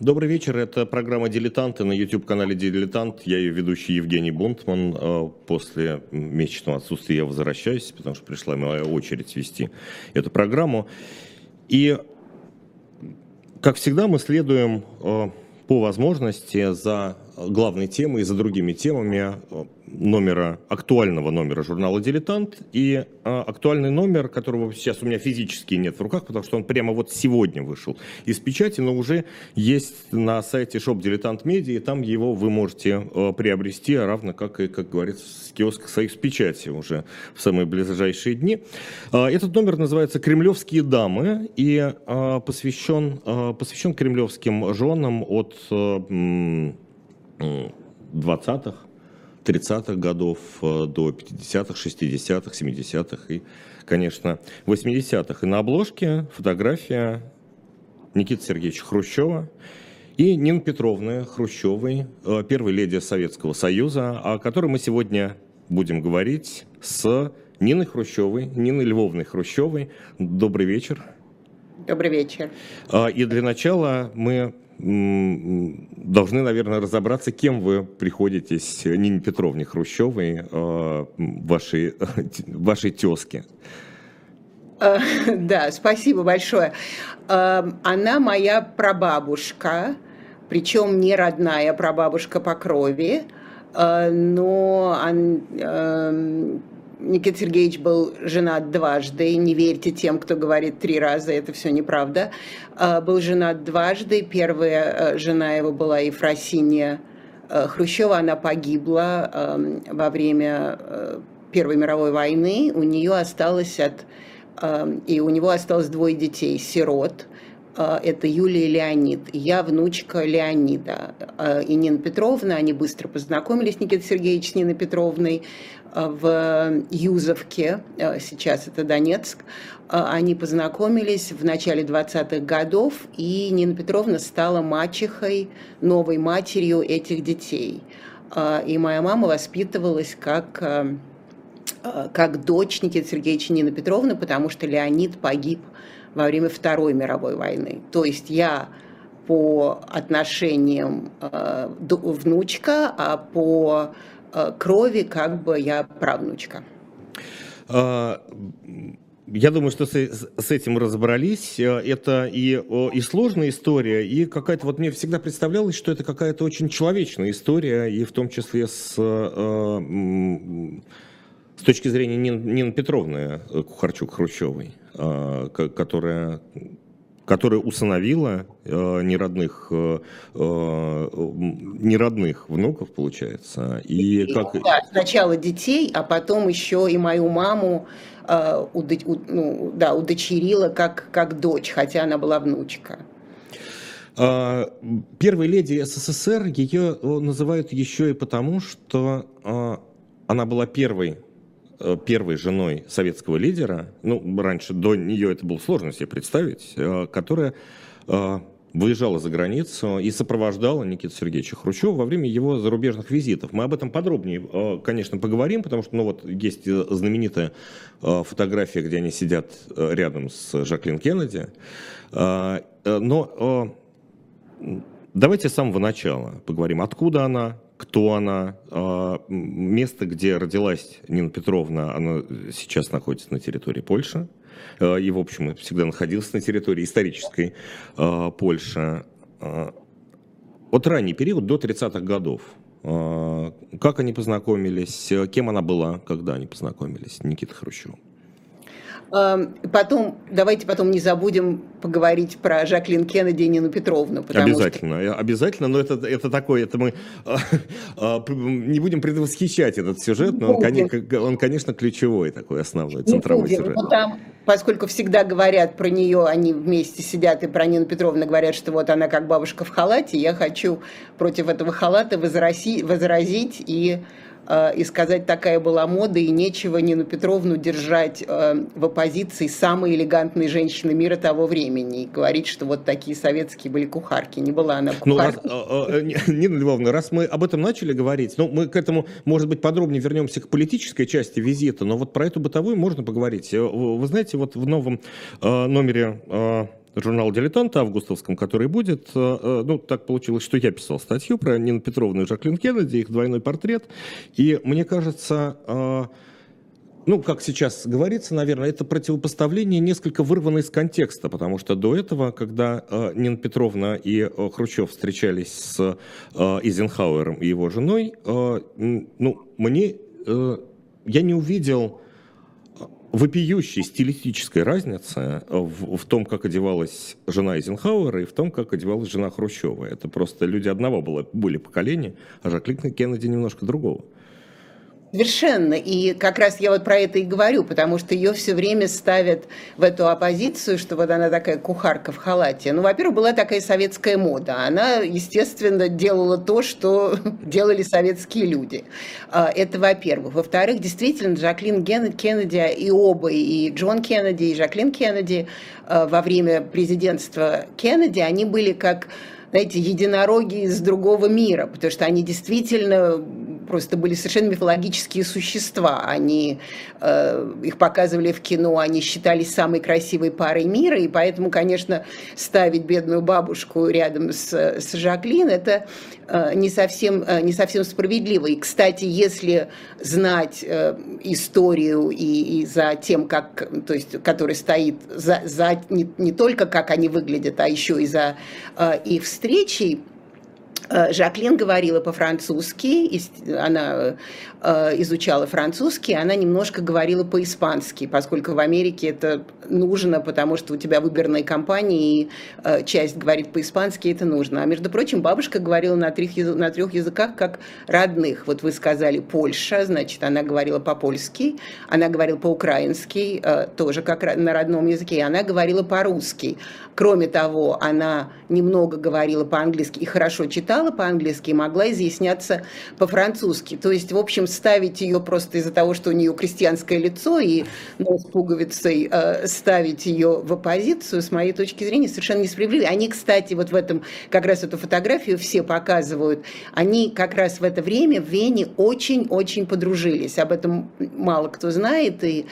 Добрый вечер, это программа «Дилетанты» на YouTube-канале «Дилетант». Я ее ведущий Евгений Бунтман. Э, после месячного отсутствия я возвращаюсь, потому что пришла моя очередь вести эту программу. И, как всегда, мы следуем э, по возможности за главной темой и за другими темами э, номера, актуального номера журнала «Дилетант» и а, актуальный номер, которого сейчас у меня физически нет в руках, потому что он прямо вот сегодня вышел из печати, но уже есть на сайте Shop Дилетант Медиа, и там его вы можете а, приобрести, равно как и, как говорится, с киоска «Союз печати» уже в самые ближайшие дни. А, этот номер называется «Кремлевские дамы» и а, посвящен, а, посвящен кремлевским женам от а, 20-х 30-х годов э, до 50-х, 60-х, 70-х и, конечно, 80-х. И на обложке фотография Никиты Сергеевича Хрущева и Нины Петровны Хрущевой, э, первой леди Советского Союза, о которой мы сегодня будем говорить с Ниной Хрущевой, Ниной Львовной Хрущевой. Добрый вечер. Добрый вечер. А, и для начала мы должны, наверное, разобраться, кем вы приходитесь Нине Петровне Хрущевой, э, вашей, вашей тезке. Э, да, спасибо большое. Э, она моя прабабушка, причем не родная прабабушка по крови, но Никита Сергеевич был женат дважды. Не верьте тем, кто говорит три раза, это все неправда. А, был женат дважды. Первая э, жена его была Ефросинья э, Хрущева. Она погибла эм, во время э, Первой мировой войны. У нее осталось от... Эм, и у него осталось двое детей, сирот – это Юлия и Леонид. Я внучка Леонида. И Нина Петровна, они быстро познакомились, Никита Сергеевич с Ниной Петровной. Э, в Юзовке, э, сейчас это Донецк, э, они познакомились в начале 20-х годов, и Нина Петровна стала мачехой, новой матерью этих детей. И моя мама воспитывалась как, как дочь Никиты Сергеевича Нины Петровны, потому что Леонид погиб во время Второй мировой войны. То есть я по отношениям внучка, а по Э, крови как бы я правнучка. А, я думаю, что с, этим разобрались. Э, это и, и сложная история, и какая-то... Вот мне всегда представлялось, что это какая-то очень человечная история, и в том числе с, э, с точки зрения Нины, Нины Петровны Кухарчук-Хрущевой, которая которая усыновила э, неродных, э, э, неродных внуков, получается. И, и как... Да, сначала детей, а потом еще и мою маму э, удо, у, ну, да, удочерила как, как дочь, хотя она была внучка. А, первой леди СССР ее называют еще и потому, что э, она была первой Э, первой женой советского лидера, ну, раньше до нее это было сложно себе представить, э, которая э, выезжала за границу и сопровождала Никита Сергеевича Хрущева во время его зарубежных визитов. Мы об этом подробнее, конечно, поговорим, потому что, ну вот, есть знаменитая фотография, где они сидят рядом с Жаклин Кеннеди. Но давайте с самого начала поговорим, откуда она, кто она, а, место, где родилась Нина Петровна, она сейчас находится на территории Польши, а, и, в общем, всегда находился на территории исторической а, Польши. От ранний период до 30-х годов. Как они познакомились, кем она была, когда они познакомились, Никита Хрущев? Эм, потом, давайте потом не забудем поговорить про Жаклин Кеннеди и Нину Петровну. Обязательно, что... обязательно, но это, это такое, это мы а, не будем предвосхищать этот сюжет, но он, конечно, он, конечно, ключевой такой, основной, центровой сюжет. Но там, поскольку всегда говорят про нее, они вместе сидят, и про Нину Петровну говорят, что вот она как бабушка в халате, я хочу против этого халата возразить, возразить и и сказать, такая была мода, и нечего Нину Петровну держать э, в оппозиции самой элегантной женщины мира того времени и говорить, что вот такие советские были кухарки. Не была она кухаркой. Ну, раз, э, Нина Львовна, раз мы об этом начали говорить, ну, мы к этому, может быть, подробнее вернемся к политической части визита, но вот про эту бытовую можно поговорить. Вы знаете, вот в новом номере журнала «Дилетант» августовском, который будет, ну, так получилось, что я писал статью про Нину Петровну и Жаклин Кеннеди, их двойной портрет, и мне кажется, ну, как сейчас говорится, наверное, это противопоставление несколько вырвано из контекста, потому что до этого, когда э, Нина Петровна и э, Хрущев встречались с э, Изенхауэром и его женой, э, ну, мне, э, я не увидел вопиющей стилистической разницы в, в том, как одевалась жена Эйзенхауэра и в том, как одевалась жена Хрущева. Это просто люди одного было, были поколения, а Жаклин Кеннеди немножко другого. Совершенно. И как раз я вот про это и говорю, потому что ее все время ставят в эту оппозицию, что вот она такая кухарка в халате. Ну, во-первых, была такая советская мода. Она, естественно, делала то, что делали советские люди. А, это во-первых. Во-вторых, действительно, Жаклин Кеннеди и оба, и Джон Кеннеди, и Жаклин Кеннеди а, во время президентства Кеннеди, они были как знаете, единороги из другого мира, потому что они действительно просто были совершенно мифологические существа. Они, э, их показывали в кино, они считались самой красивой парой мира, и поэтому, конечно, ставить бедную бабушку рядом с, с Жаклин, это э, не, совсем, э, не совсем справедливо. И, кстати, если знать э, историю и, и за тем, как, то есть, который стоит за, за не, не только как они выглядят, а еще и за их встречей, Жаклин говорила по-французски, она э, изучала французский, она немножко говорила по-испански, поскольку в Америке это нужно, потому что у тебя выборные кампании, и э, часть говорит по-испански, это нужно. А между прочим, бабушка говорила на трех, на трех языках как родных. Вот вы сказали Польша, значит, она говорила по-польски, она говорила по-украински, тоже как на родном языке, и она говорила по-русски. Кроме того, она немного говорила по-английски и хорошо читала по-английски, и могла изъясняться по-французски. То есть, в общем, ставить ее просто из-за того, что у нее крестьянское лицо и нос пуговицей, э, ставить ее в оппозицию, с моей точки зрения, совершенно несправедливо. Они, кстати, вот в этом, как раз эту фотографию все показывают, они как раз в это время в Вене очень-очень подружились. Об этом мало кто знает, и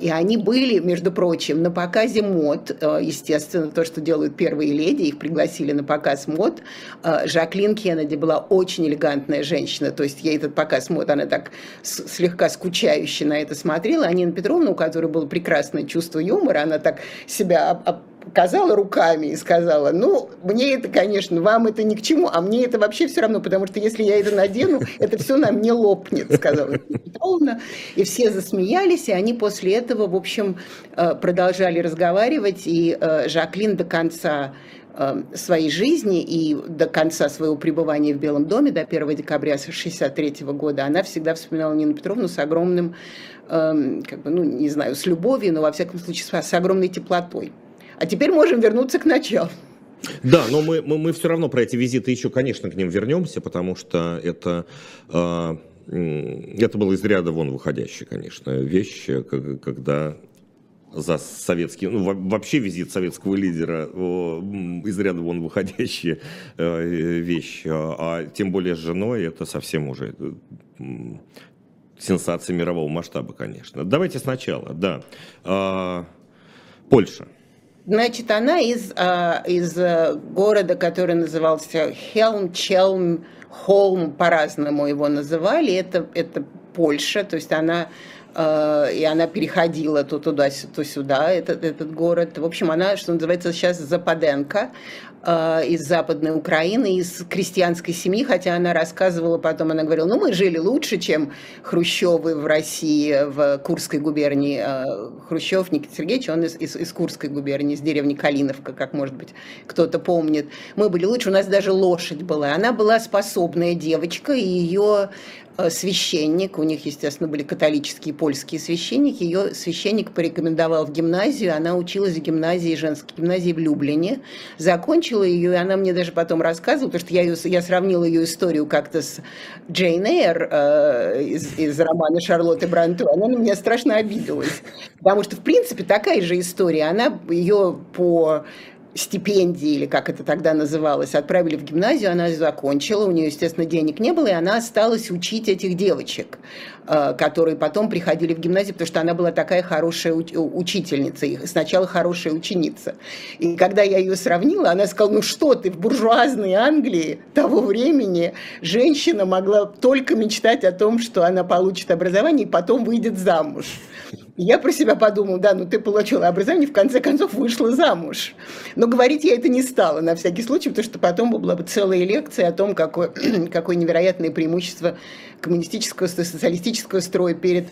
и они были, между прочим, на показе мод, э, естественно, то, что делают первые леди, их пригласили на показ мод. Э, Жаклин Кеннеди была очень элегантная женщина, то есть ей этот показ мод, она так слегка скучающе на это смотрела. А Нина Петровна, у которой было прекрасное чувство юмора, она так себя показала руками и сказала, ну, мне это, конечно, вам это ни к чему, а мне это вообще все равно, потому что если я это надену, это все на мне лопнет, сказала Петровна. И все засмеялись, и они после этого, в общем, э, продолжали разговаривать, и э, Жаклин до конца э, своей жизни и до конца своего пребывания в Белом доме, до 1 декабря 1963 года, она всегда вспоминала Нину Петровну с огромным, эм, как бы, ну, не знаю, с любовью, но, во всяком случае, с огромной теплотой. А теперь можем вернуться к началу. Да, но мы, мы, мы все равно про эти визиты еще, конечно, к ним вернемся, потому что это, э, это было из ряда вон выходящая, конечно, вещь, когда за советский, ну, вообще визит советского лидера из ряда вон выходящая э, вещь, а тем более с женой это совсем уже сенсация мирового масштаба, конечно. Давайте сначала, да. А, Польша. Значит, она из, а, из э, города, который назывался Хелм, Челм, Холм, по-разному его называли. Это, это Польша, то есть она э, и она переходила то туда, то сюда, этот, этот город. В общем, она, что называется, сейчас Западенко. Э, из Западной Украины, из крестьянской семьи, хотя она рассказывала потом, она говорила, ну мы жили лучше, чем Хрущевы в России, в Курской губернии. Э, Хрущев Никита Сергеевич, он из, из, из Курской губернии, из деревни Калиновка, как может быть кто-то помнит. Мы были лучше, у нас даже лошадь была. Она была способная девочка, и ее священник, у них, естественно, были католические польские священники, ее священник порекомендовал в гимназию, она училась в гимназии, женской гимназии в Люблине, закончила ее, и она мне даже потом рассказывала, потому что я, ее, я сравнила ее историю как-то с Джейн Эйр э, из, из романа Шарлотты Бранту, она на меня страшно обиделась, потому что, в принципе, такая же история, она ее по стипендии, или как это тогда называлось, отправили в гимназию, она закончила, у нее, естественно, денег не было, и она осталась учить этих девочек, э, которые потом приходили в гимназию, потому что она была такая хорошая учительница, сначала хорошая ученица. И когда я ее сравнила, она сказала, ну что ты, в буржуазной Англии того времени женщина могла только мечтать о том, что она получит образование и потом выйдет замуж. Я про себя подумала, да, ну ты получила образование, в конце концов вышла замуж. Но говорить я это не стала на всякий случай, потому что потом была бы целая лекция о том, какое, какое невероятное преимущество коммунистического, социалистического строя перед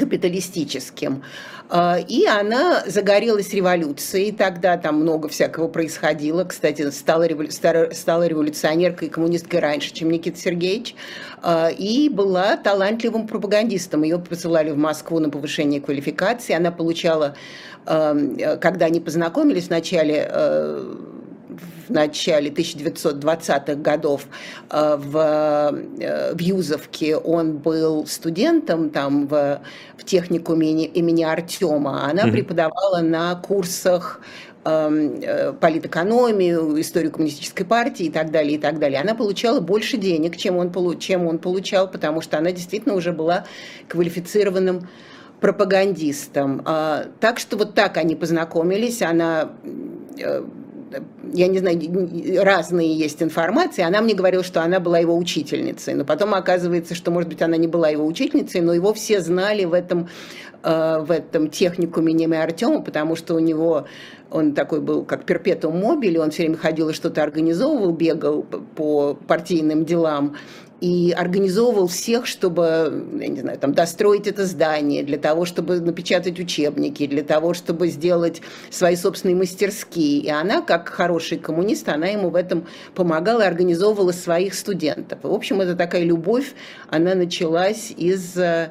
капиталистическим. А, и она загорелась революцией, тогда там много всякого происходило. Кстати, стала, револю... стала революционеркой и коммунисткой раньше, чем Никита Сергеевич, а, и была талантливым пропагандистом. Ее посылали в Москву на повышение квалификации. Она получала, а, когда они познакомились в начале в начале 1920-х годов э, в, э, в Юзовке он был студентом там в, в техникуме имени, Артема. Она mm-hmm. преподавала на курсах эм, э, политэкономию, историю коммунистической партии и так далее, и так далее. Она получала больше денег, чем он, чем он получал, потому что она действительно уже была квалифицированным пропагандистом. А, так что вот так они познакомились. Она я не знаю, разные есть информации. Она мне говорила, что она была его учительницей, но потом оказывается, что, может быть, она не была его учительницей, но его все знали в этом, э, в этом техникуме Немы Артема, потому что у него он такой был, как перпетум мобили, он все время ходил и что-то организовывал, бегал по партийным делам, и организовывал всех, чтобы, я не знаю, там, достроить это здание, для того, чтобы напечатать учебники, для того, чтобы сделать свои собственные мастерские. И она, как хороший коммунист, она ему в этом помогала и организовывала своих студентов. В общем, это такая любовь, она началась из э,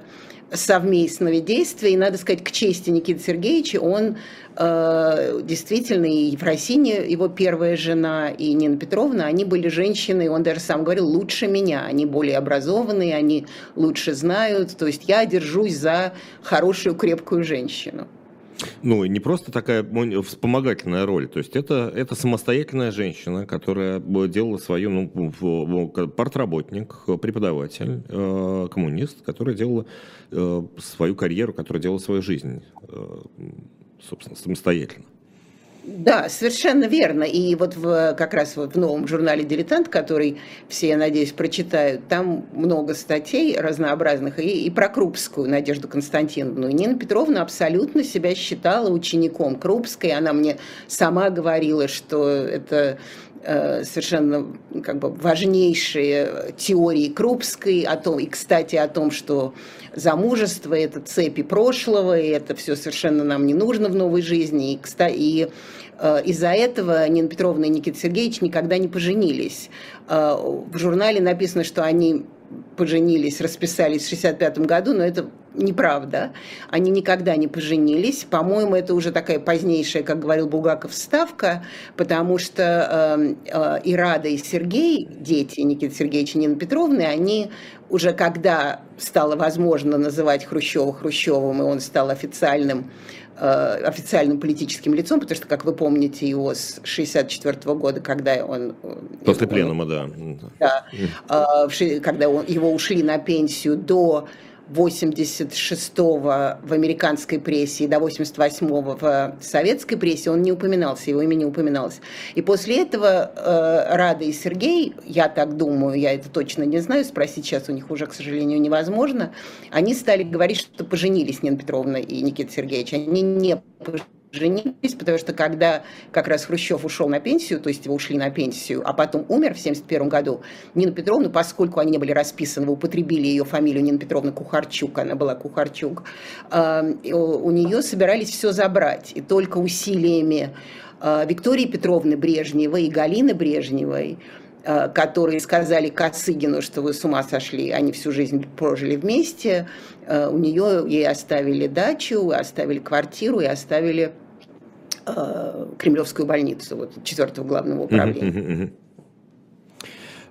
совместного действия. И надо сказать, к чести Никиты Сергеевича, он э, действительно, и Ефросинья, его первая жена, и Нина Петровна, они были женщины, он даже сам говорил, лучше меня. Они более образованные, они лучше знают. То есть я держусь за хорошую, крепкую женщину. Ну, не просто такая вспомогательная роль, то есть это, это самостоятельная женщина, которая делала свою, ну, портработник, преподаватель, э, коммунист, которая делала э, свою карьеру, которая делала свою жизнь, э, собственно, самостоятельно. Да, совершенно верно. И вот в, как раз вот в новом журнале «Дилетант», который все, я надеюсь, прочитают, там много статей разнообразных и, и про Крупскую Надежду Константиновну. И Нина Петровна абсолютно себя считала учеником Крупской. Она мне сама говорила, что это Э, совершенно как бы важнейшие теории Крупской о том, и, кстати, о том, что замужество – это цепи прошлого, и это все совершенно нам не нужно в новой жизни. И, кстати, и из-за этого Нина Петровна и Никита Сергеевич никогда не поженились. Э, в журнале написано, что они поженились, расписались в 65 году, но это неправда. Они никогда не поженились. По-моему, это уже такая позднейшая, как говорил Бугаков, ставка, потому что э, э, и Рада, и Сергей, дети Никиты Сергеевича и Нины Петровны, они уже когда стало возможно называть Хрущева Хрущевым, и он стал официальным Э, официальным политическим лицом, потому что, как вы помните, его с 1964 года, когда он... Э, После он, пленума, да. да mm. когда он, его ушли на пенсию до 86-го в американской прессе и до 88-го в советской прессе он не упоминался, его имя не упоминалось. И после этого э, Рада и Сергей, я так думаю, я это точно не знаю, спросить сейчас у них уже, к сожалению, невозможно, они стали говорить, что поженились Нина Петровна и Никита Сергеевич. Они не поженились женились, потому что когда как раз Хрущев ушел на пенсию, то есть его ушли на пенсию, а потом умер в 1971 году, Нина Петровна, поскольку они не были расписаны, употребили ее фамилию Нина Петровна Кухарчук, она была Кухарчук, э, у нее собирались все забрать, и только усилиями э, Виктории Петровны Брежневой и Галины Брежневой которые сказали Косыгину, что вы с ума сошли, они всю жизнь прожили вместе, Э, у нее ей оставили дачу, оставили квартиру и оставили э, Кремлевскую больницу, вот, четвертого главного управления.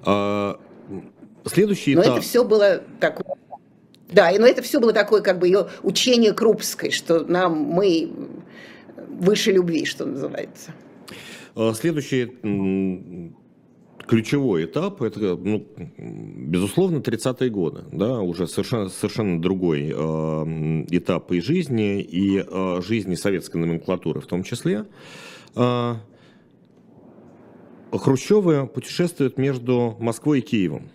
А, следующий этап... Но это все было такое... Да, но это все было такое, как бы ее учение Крупской, что нам мы выше любви, что называется. Следующий ключевой этап, это, ну, безусловно, 30-е годы, да, уже совершенно, совершенно другой э, этап и жизни, и э, жизни советской номенклатуры в том числе. Э, Хрущевы путешествуют между Москвой и Киевом,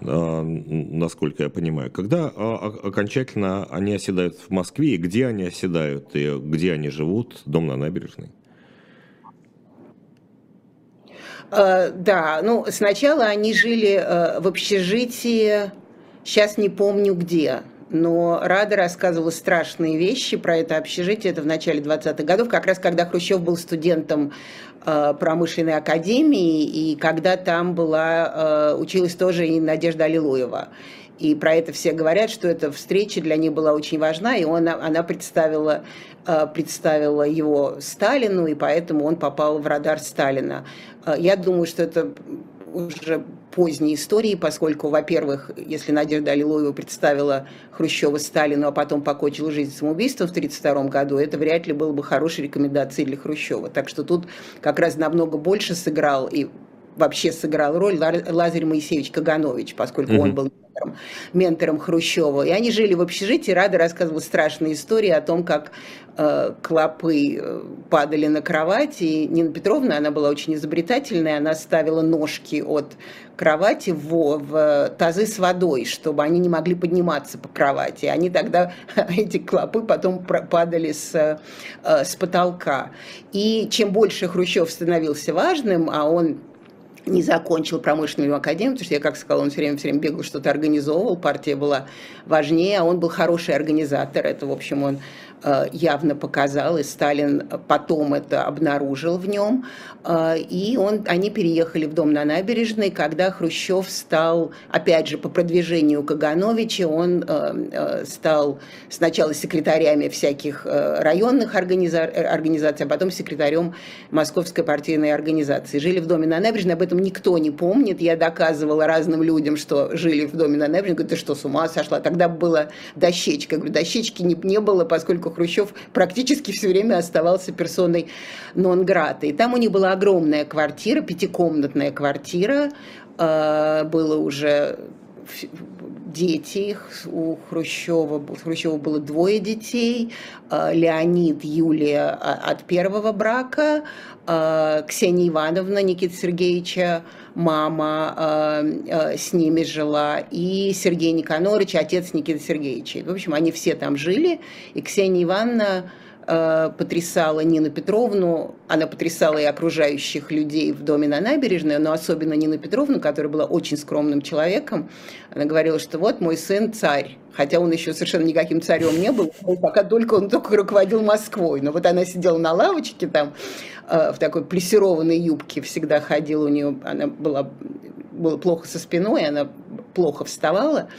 э, насколько я понимаю. Когда э, окончательно они оседают в Москве, и где они оседают, и где они живут, дом на набережной? Э, да, ну сначала они жили э, в общежитии, сейчас не помню где, но Рада рассказывала страшные вещи про это общежитие, это в начале 20-х годов, как раз когда Хрущев был студентом э, промышленной академии, и когда там была, училась тоже и Надежда Аллилуева. И про это все говорят, что эта встреча для них была очень важна, и он, она представила, представила его Сталину, и поэтому он попал в радар Сталина. Я думаю, что это уже поздние истории, поскольку, во-первых, если Надежда Аллилуева представила Хрущева Сталину, а потом покончила жизнь самоубийством в 1932 году, это вряд ли было бы хорошей рекомендацией для Хрущева. Так что тут как раз намного больше сыграл и вообще сыграл роль Лазарь Моисеевич Каганович, поскольку mm-hmm. он был ментором, ментором Хрущева. И они жили в общежитии. Рада рассказывала страшные истории о том, как э, клопы э, падали на кровать. И Нина Петровна, она была очень изобретательная, она ставила ножки от кровати в, в тазы с водой, чтобы они не могли подниматься по кровати. Они тогда, эти клопы потом падали с, э, с потолка. И чем больше Хрущев становился важным, а он не закончил промышленную академию, потому что я, как сказала, он все время, все время бегал, что-то организовывал, партия была важнее, а он был хороший организатор, это, в общем, он явно показал, и Сталин потом это обнаружил в нем. Э, и он, они переехали в дом на набережной, когда Хрущев стал, опять же, по продвижению Кагановича, он э, стал сначала секретарями всяких районных организаций, а потом секретарем Московской партийной организации. Жили в доме на набережной, об этом никто не помнит. Я доказывала разным людям, что жили в доме на набережной. Говорю, ты что, с ума сошла? Тогда была дощечка. Я говорю, дощечки не, не было, поскольку поскольку Хрущев практически все время оставался персоной нон-грата. И там у них была огромная квартира, пятикомнатная квартира, э, было уже дети у Хрущева, у Хрущева было двое детей, э, Леонид, Юлия а, от первого брака, э, Ксения Ивановна Никита Сергеевича, мама с ними жила, и Сергей Никонорович, отец Никиты Сергеевича. В общем, они все там жили, и Ксения Ивановна Э, потрясала Нину Петровну, она потрясала и окружающих людей в доме на набережной, но особенно Нину Петровну, которая была очень скромным человеком. Она говорила, что вот мой сын царь, хотя он еще совершенно никаким царем не был, пока только он только руководил Москвой. Но вот она сидела на лавочке там, э, в такой плессированной юбке всегда ходила у нее, она была, было плохо со спиной, она плохо вставала.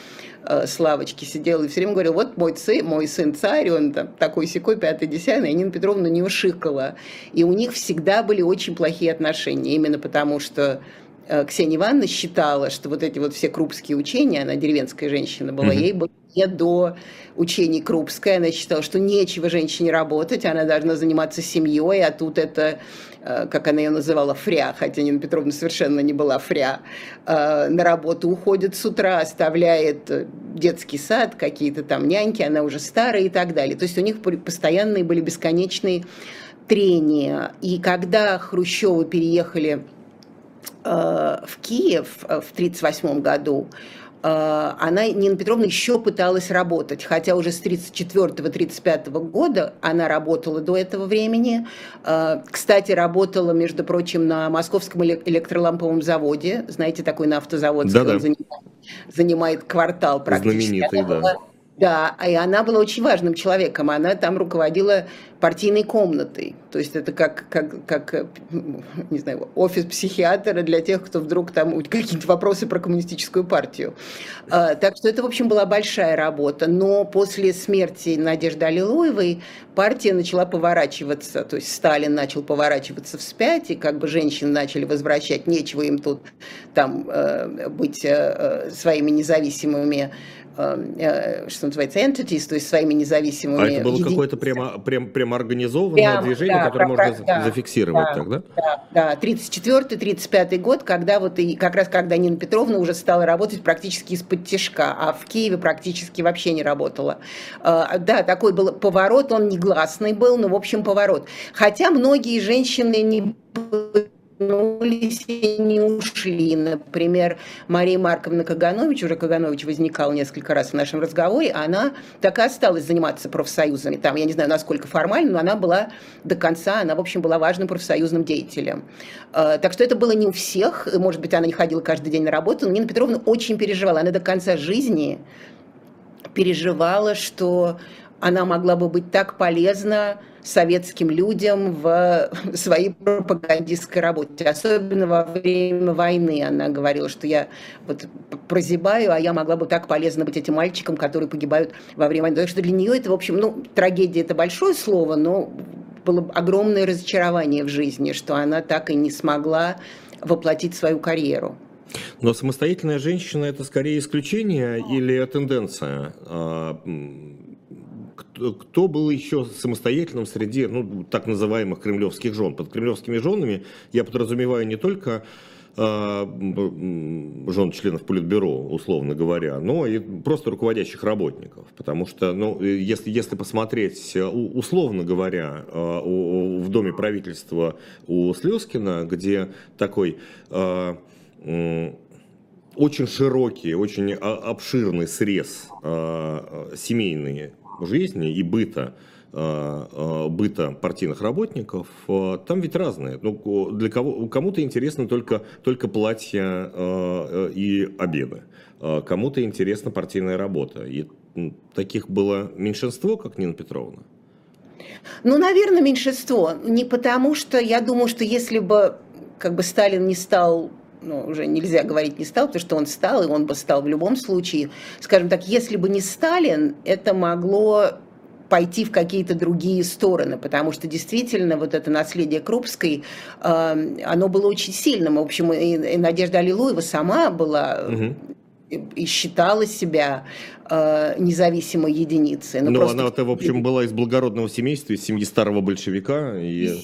Э, с лавочки сидел и все время говорил, вот мой сын, мой сын царь, он там такой секой, пятый, десятый, и Нина Петровна не ушикала. И у них всегда были очень плохие отношения, именно потому что э, Ксения Ивановна считала, что вот эти вот все крупские учения, она деревенская женщина была, mm-hmm. ей было не до учений Крупской. Она считала, что нечего женщине работать, она должна заниматься семьей, а тут это, как она ее называла, фря, хотя Нина Петровна совершенно не была фря, э, на работу уходит с утра, оставляет детский сад, какие-то там няньки, она уже старая и так далее. То есть у них постоянные были бесконечные трения. И когда Хрущевы переехали э, в Киев в 1938 году, Э, она, Нина Петровна, еще пыталась работать, хотя уже с 1934-1935 года она работала до этого времени. Э, кстати, работала, между прочим, на Московском электроламповом заводе, знаете, такой на автозаводский, да -да. он занимает, занимает квартал практически. Знаменитый, да. Да, и она была очень важным человеком. Она там руководила партийной комнатой. То есть это как, как, как не знаю, офис психиатра для тех, кто вдруг там какие-то вопросы про коммунистическую партию. А, так что это, в общем, была большая работа. Но после смерти Надежды Аллилуевой партия начала поворачиваться. То есть Сталин начал поворачиваться вспять, и как бы женщины начали возвращать. Нечего им тут там э, быть э, своими независимыми что называется, entities, то есть своими независимыми... А это было какое-то прямо, прям, прямо организованное прямо, движение, да, который про, можно да, зафиксировать да, так, да? Да, да. 34-35 год, когда вот и как раз когда Нина Петровна уже стала работать практически из-под тяжка, а в Киеве практически вообще не работала. А, да, такой был поворот, он негласный был, но в общем поворот. Хотя многие женщины не вернулись и не ушли. Например, Мария Марковна Каганович, уже Каганович возникал несколько раз в нашем разговоре, она так и осталась заниматься профсоюзами. Там, я не знаю, насколько формально, но она была до конца, она, в общем, была важным профсоюзным деятелем. А, так что это было не у всех, может быть, она не ходила каждый день на работу, но Нина Петровна очень переживала. Она до конца жизни переживала, что она могла бы быть так полезна советским людям в своей пропагандистской работе. Особенно во время войны она говорила, что я вот прозябаю, а я могла бы так полезно быть этим мальчикам, которые погибают во время войны. Так что для нее это, в общем, ну, трагедия – это большое слово, но было огромное разочарование в жизни, что она так и не смогла воплотить свою карьеру. Но самостоятельная женщина – это скорее исключение или тенденция? А, кто был еще самостоятельным среди ну, так называемых кремлевских жен. Под кремлевскими женами я подразумеваю не только а, жен членов Политбюро, условно говоря, но и просто руководящих работников. Потому что, ну, если, если посмотреть, условно говоря, а, в Доме правительства у Слезкина, где такой а, очень широкий, очень обширный срез семейный жизни и быта э, э, быта партийных работников, э, там ведь разные. Ну, для кого, кому-то интересно только, только платья и обеды, кому-то интересна партийная работа. И таких было меньшинство, как Нина Петровна. Ну, наверное, меньшинство. Не потому, что я думаю, что если бы как бы Сталин не стал ну, уже нельзя говорить не стал, потому что он стал, и он бы стал в любом случае. Скажем так, если бы не Сталин, это могло пойти в какие-то другие стороны, потому что действительно вот это наследие Крупской, э, оно было очень сильным. В общем, и, Надежда Аллилуева сама была и считала себя э, независимой единицей. Но, Но просто... она-то, в общем, была из благородного семейства, из семьи старого большевика. И...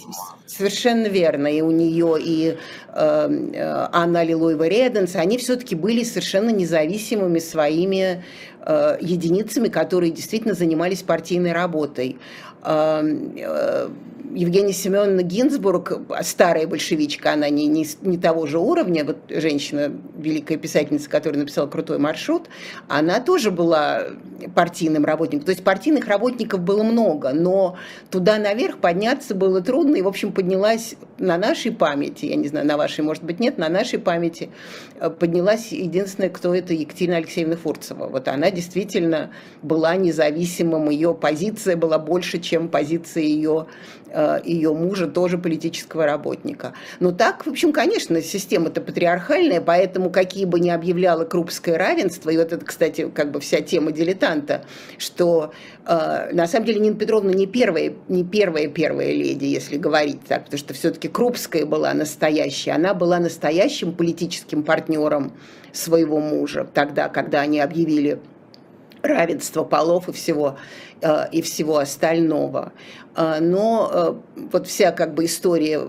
Совершенно верно. И у нее, и э, Анна Лилуева Реденс, они все-таки были совершенно независимыми своими э, единицами, которые действительно занимались партийной работой. Э, э, Евгения Семеновна Гинзбург, старая большевичка, она не, не, не того же уровня, вот женщина, великая писательница, которая написала «Крутой маршрут», она тоже была партийным работником. То есть партийных работников было много, но туда наверх подняться было трудно, и, в общем, поднялась на нашей памяти, я не знаю, на вашей, может быть, нет, на нашей памяти э, поднялась единственная, кто это, Екатерина Алексеевна Фурцева. Вот она действительно была независимым, ее позиция была больше, чем позиция ее ее мужа, тоже политического работника. Но так, в общем, конечно, система-то патриархальная, поэтому какие бы ни объявляла Крупское равенство, и вот это, кстати, как бы вся тема дилетанта, что э, на самом деле Нина Петровна не первая, не первая первая леди, если говорить так, потому что все-таки Крупская была настоящая, она была настоящим политическим партнером своего мужа тогда, когда они объявили равенство полов и всего, э, и всего остального. Э, но э, вот вся как бы история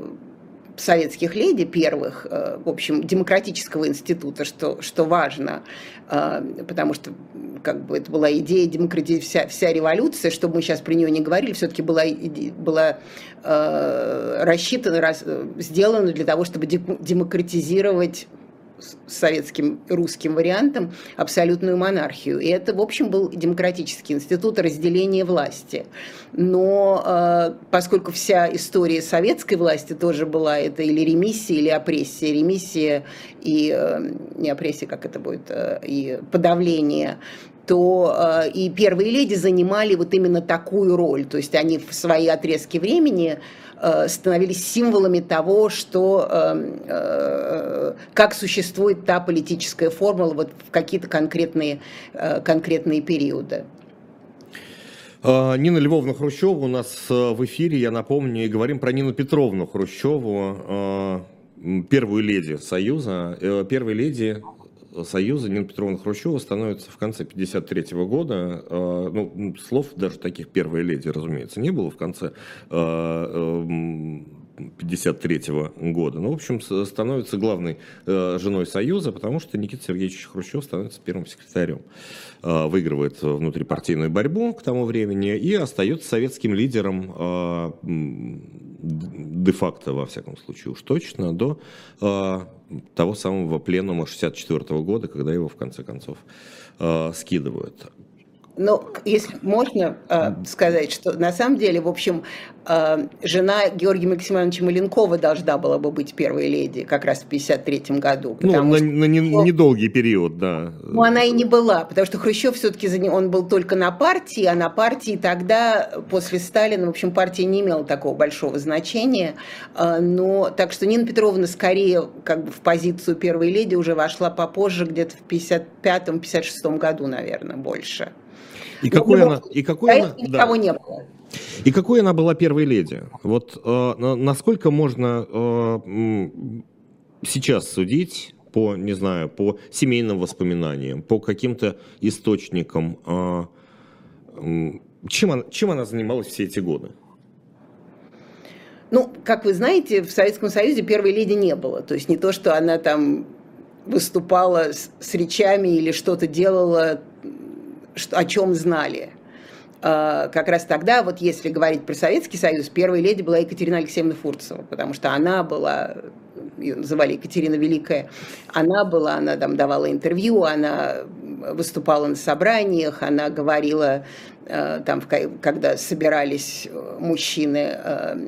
советских леди первых, в общем, демократического института, что, что важно, потому что как бы это была идея демократии, вся, вся революция, чтобы мы сейчас при нее не говорили, все-таки была, была рассчитана, сделана для того, чтобы демократизировать советским русским вариантом абсолютную монархию. И это, в общем, был демократический институт разделения власти. Но э, поскольку вся история советской власти тоже была, это или ремиссия, или опрессия, ремиссия и э, не опрессия, как это будет, э, и подавление то э, и первые леди занимали вот именно такую роль, то есть они в свои отрезки времени Э, становились символами того, что э, э, как существует та политическая формула вот в какие-то конкретные, конкретные периоды. А, Нина Львовна Хрущева у нас в эфире, я напомню, и говорим про Нину Петровну Хрущеву, первую леди Союза. Первой леди Союза Нина Петровна Хрущева становится в конце 1953 года. Э, ну, слов даже таких первой леди, разумеется, не было в конце 1953 э, года. Ну, в общем, становится главной женой Союза, потому что Никита Сергеевич Хрущев становится первым секретарем. Выигрывает внутрипартийную борьбу к тому времени и остается советским лидером де-факто, во всяком случае, уж точно, до э, того самого пленума 64 года, когда его, в конце концов, э, скидывают. Ну, если можно э, сказать, что на самом деле, в общем, э, жена Георгия Максимовича Маленкова должна была бы быть первой леди как раз в 1953 году. Ну, на, что, на не, недолгий период, да. Ну, она и не была, потому что Хрущев все-таки, он был только на партии, а на партии тогда, после Сталина, в общем, партия не имела такого большого значения. Э, но, так что Нина Петровна скорее как бы в позицию первой леди уже вошла попозже, где-то в 55-56 году, наверное, больше. И какой она... И какой она да. не было. И какой она была первой леди? Вот э, насколько можно э, сейчас судить по, не знаю, по семейным воспоминаниям, по каким-то источникам, э, э, чем, она, чем она занималась все эти годы? Ну, как вы знаете, в Советском Союзе первой леди не было. То есть не то, что она там выступала с, с речами или что-то делала о чем знали. А, как раз тогда, вот если говорить про Советский Союз, первой леди была Екатерина Алексеевна Фурцева, потому что она была, ее называли Екатерина Великая, она была, она там давала интервью, она выступала на собраниях, она говорила, а, там, когда собирались мужчины а,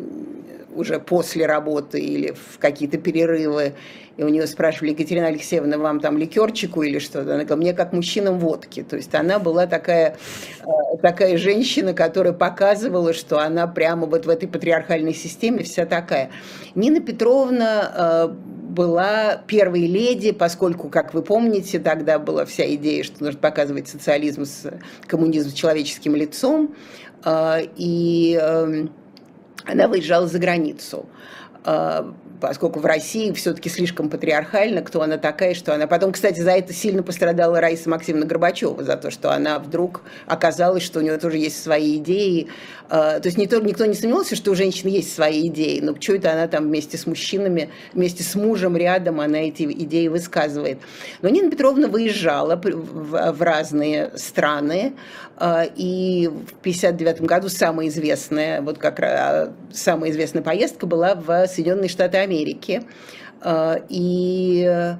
уже после работы или в какие-то перерывы, и у нее спрашивали, Екатерина Алексеевна, вам там ликерчику или что-то? Она говорит, мне как мужчинам водки. То есть она была такая, э, такая женщина, которая показывала, что она прямо вот в этой патриархальной системе вся такая. Нина Петровна э, была первой леди, поскольку, как вы помните, тогда была вся идея, что нужно показывать социализм с коммунизм с человеческим лицом, э, и эм, она выезжала за границу поскольку в России все-таки слишком патриархально, кто она такая, что она... Потом, кстати, за это сильно пострадала Раиса Максимовна Горбачева, за то, что она вдруг оказалась, что у нее тоже есть свои идеи. А, то есть никто, никто не сомневался, что у женщины есть свои идеи, но что это она там вместе с мужчинами, вместе с мужем рядом, она эти идеи высказывает. Но Нина Петровна выезжала в разные страны, а, и в 1959 году самая известная, вот как раз самая известная поездка была в Соединенные Штаты Америки. А, и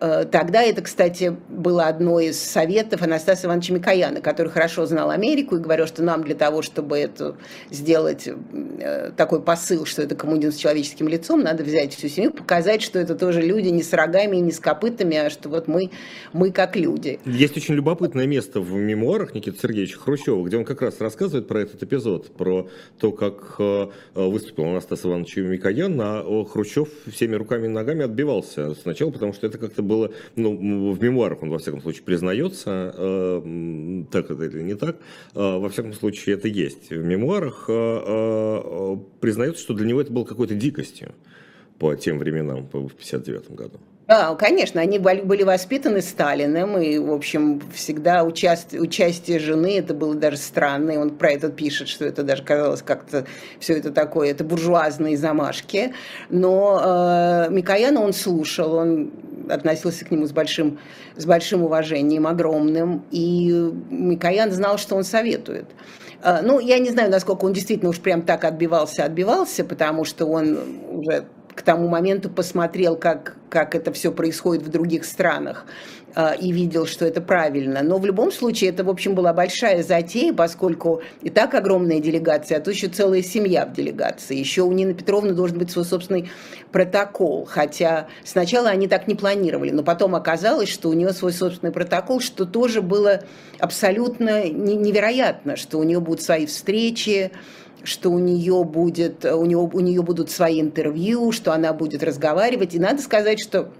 тогда это, кстати, было одно из советов Анастасия Ивановича Микояна, который хорошо знал Америку и говорил, что нам для того, чтобы это сделать э, такой посыл, что это коммунизм с человеческим лицом, надо взять всю семью, показать, что это тоже люди не с рогами и не с копытами, а что вот мы, мы как люди. Есть очень любопытное место в мемуарах Никиты Сергеевича Хрущева, где он как раз рассказывает про этот эпизод, про то, как э, выступил Анастас Иванович Микоян, а Хрущев всеми руками и ногами отбивался сначала, потому что это как-то было, ну, в мемуарах он, во всяком случае, признается, э, так это или не так, э, во всяком случае, это есть. В мемуарах э, э, признается, что для него это было какой-то дикостью по тем временам, в 59 году. Да, конечно, они были воспитаны Сталиным, и, в общем, всегда участие, участие жены, это было даже странно, и он про это пишет, что это даже казалось как-то все это такое, это буржуазные замашки, но э, Микояна он слушал, он относился к нему с большим, с большим уважением, огромным, и Микоян знал, что он советует. Э, ну, я не знаю, насколько он действительно уж прям так отбивался, отбивался, потому что он уже к тому моменту посмотрел, как, как это все происходит в других странах а, и видел, что это правильно. Но в любом случае это, в общем, была большая затея, поскольку и так огромная делегация, а то еще целая семья в делегации. Еще у Нины Петровны должен быть свой собственный протокол, хотя сначала они так не планировали, но потом оказалось, что у нее свой собственный протокол, что тоже было абсолютно невероятно, что у нее будут свои встречи, что у нее будет, у нее, у нее будут свои интервью, что она будет разговаривать. И надо сказать, что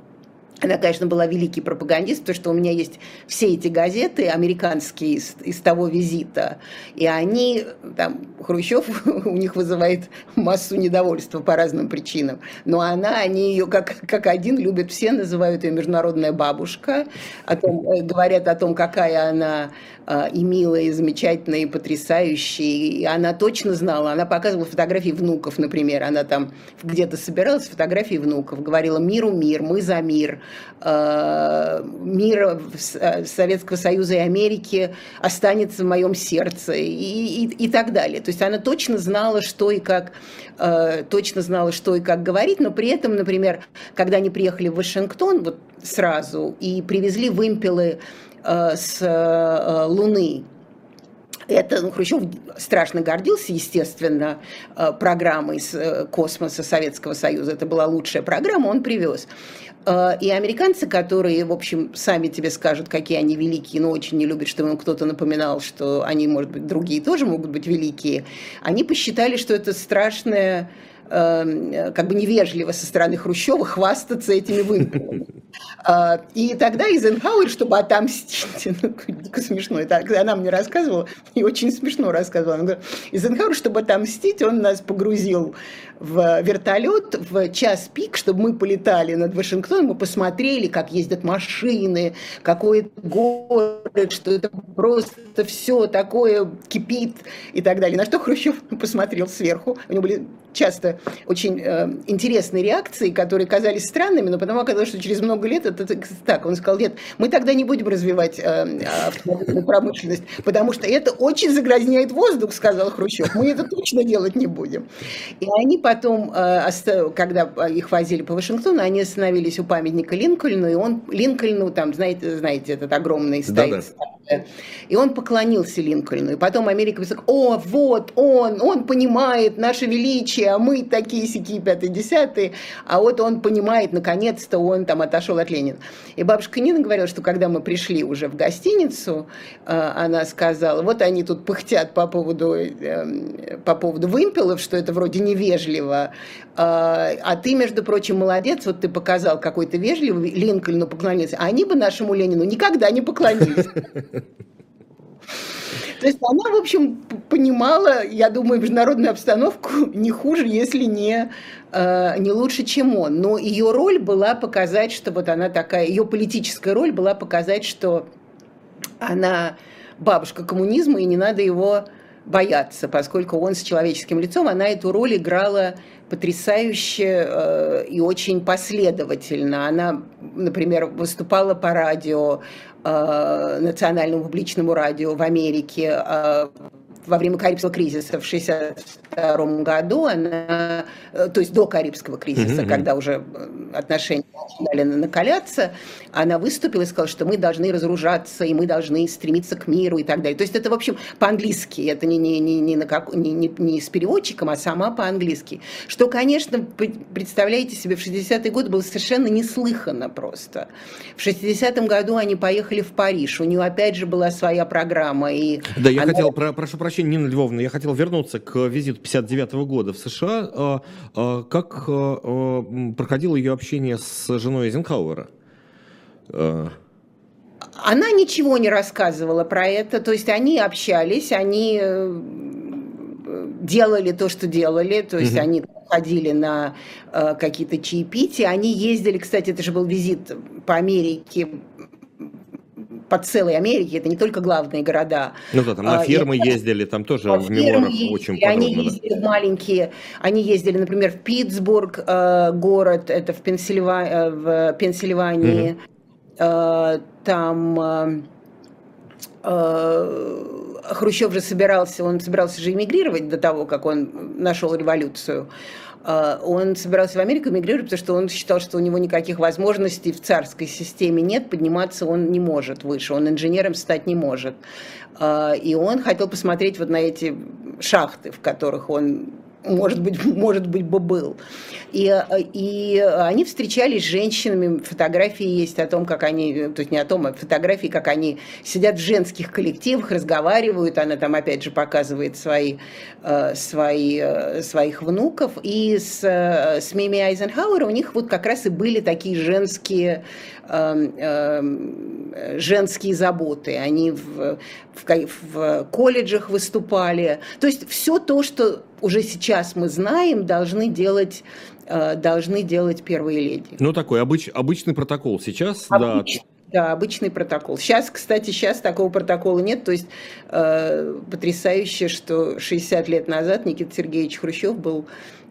Она, конечно, была великий пропагандист, потому что у меня есть все эти газеты американские из, из того визита, и они, там, Хрущев у них вызывает массу недовольства по разным причинам, но она, они ее как, как один любят все, называют ее международная бабушка, о том, э, говорят о том, какая она а, и милая, и замечательная, и потрясающая, и она точно знала, она показывала фотографии внуков, например, она там где-то собиралась фотографии внуков, говорила «миру мир, мы за мир», Э, мира э, Советского Союза и Америки останется в моем сердце и, и, и так далее. То есть она точно знала, что и как, э, точно знала, что и как говорить, но при этом, например, когда они приехали в Вашингтон вот сразу и привезли вымпелы с Луны, это ну, Хрущев страшно гордился, естественно, программой с космоса Советского Союза. Это была лучшая программа, он привез. Э, и американцы, которые, в общем, сами тебе скажут, какие они великие, но очень не любят, чтобы им кто-то напоминал, что они, может быть, другие тоже могут быть великие, они посчитали, что это страшное Эм, как бы невежливо со стороны Хрущева хвастаться этими выборами. А, и тогда Эйзенхауэр, чтобы отомстить, ну, смешно, это она мне рассказывала, и очень смешно рассказывала, она говорит, Эйзенхауэр, чтобы отомстить, он нас погрузил в вертолет в час пик, чтобы мы полетали над Вашингтоном, мы посмотрели, как ездят машины, какой это город, что это просто все такое кипит и так далее. На что Хрущев посмотрел сверху, у него были часто очень э, интересные реакции, которые казались странными, но потом оказалось, что через много лет это так. Он сказал, нет, мы тогда не будем развивать э, автомобильную промышленность, потому что это очень загрязняет воздух, сказал Хрущев. Мы это точно делать не будем. И они потом, э, когда их возили по Вашингтону, они остановились у памятника Линкольну, и он Линкольну, там, знаете, знаете этот огромный стоит. Да, да и он поклонился Линкольну. И потом Америка сказала, о, вот он, он понимает наше величие, а мы такие сякие пятые десятые, а вот он понимает, наконец-то он там отошел от Ленина. И бабушка Нина говорила, что когда мы пришли уже в гостиницу, э, она сказала, вот они тут пыхтят по поводу, эм, по поводу вымпелов, что это вроде невежливо, э, а ты, между прочим, молодец, вот ты показал какой-то вежливый, Линкольну поклонился, а они бы нашему Ленину никогда не поклонились. То есть она, в общем, понимала, я думаю, международную обстановку не хуже, если не, э, не лучше, чем он. Но ее роль была показать, что вот она такая, ее политическая роль была показать, что она бабушка коммунизма, и не надо его бояться, поскольку он с человеческим лицом, она эту роль играла потрясающе э, и очень последовательно. Она, например, выступала по радио, национальному публичному радио в Америке э, во время Карибского кризиса в 1962 году, она, э, то есть до Карибского кризиса, mm-hmm. когда уже э, отношения начинали накаляться, она выступила и сказала, что мы должны разоружаться, и мы должны стремиться к миру и так далее. То есть это, в общем, по-английски, это не, не, не, не, на как, не, не, не с переводчиком, а сама по-английски. Что, конечно, представляете себе, в 60-е годы было совершенно неслыханно просто. В 60-м году они поехали в Париж, у нее опять же была своя программа. И да, я она... хотел, про, прошу прощения, Нина Львовна, я хотел вернуться к визиту 59 -го года в США. А, а, как а, проходило ее общение с женой Эйзенхауэра? Она ничего не рассказывала про это, то есть они общались, они э, делали то, что делали, то есть угу. они ходили на э, какие-то чаепития, они ездили, кстати, это же был визит по Америке по целой Америке, это не только главные города. Ну да, там на а, фермы и, ездили, там тоже в мемуарах очень подробно. Они ездили в маленькие, они ездили, например, в Питтсбург, э, город, это в, Пенсильва... Э, в Пенсильвании, угу. там... Хрущев же собирался, он собирался же эмигрировать до того, как он нашел революцию. А, он собирался в Америку эмигрировать, потому что он считал, что у него никаких возможностей в царской системе нет, подниматься он не может выше, он инженером стать не может. А, и он хотел посмотреть вот на эти шахты, в которых он может быть, может быть, бы был. И, и они встречались с женщинами, фотографии есть о том, как они, то есть не о том, а фотографии, как они сидят в женских коллективах, разговаривают, она там опять же показывает свои, э, свои, э, своих внуков, и с, с Мими Айзенхауэр у них вот как раз и были такие женские, женские заботы, они в, в, в колледжах выступали, то есть все то, что уже сейчас мы знаем, должны делать э, должны делать первые леди. Ну, такой обыч, обычный протокол сейчас, Обыч, да. Да, обычный протокол. Сейчас, кстати, сейчас такого протокола нет. То есть э, потрясающе, что 60 лет назад Никита Сергеевич Хрущев был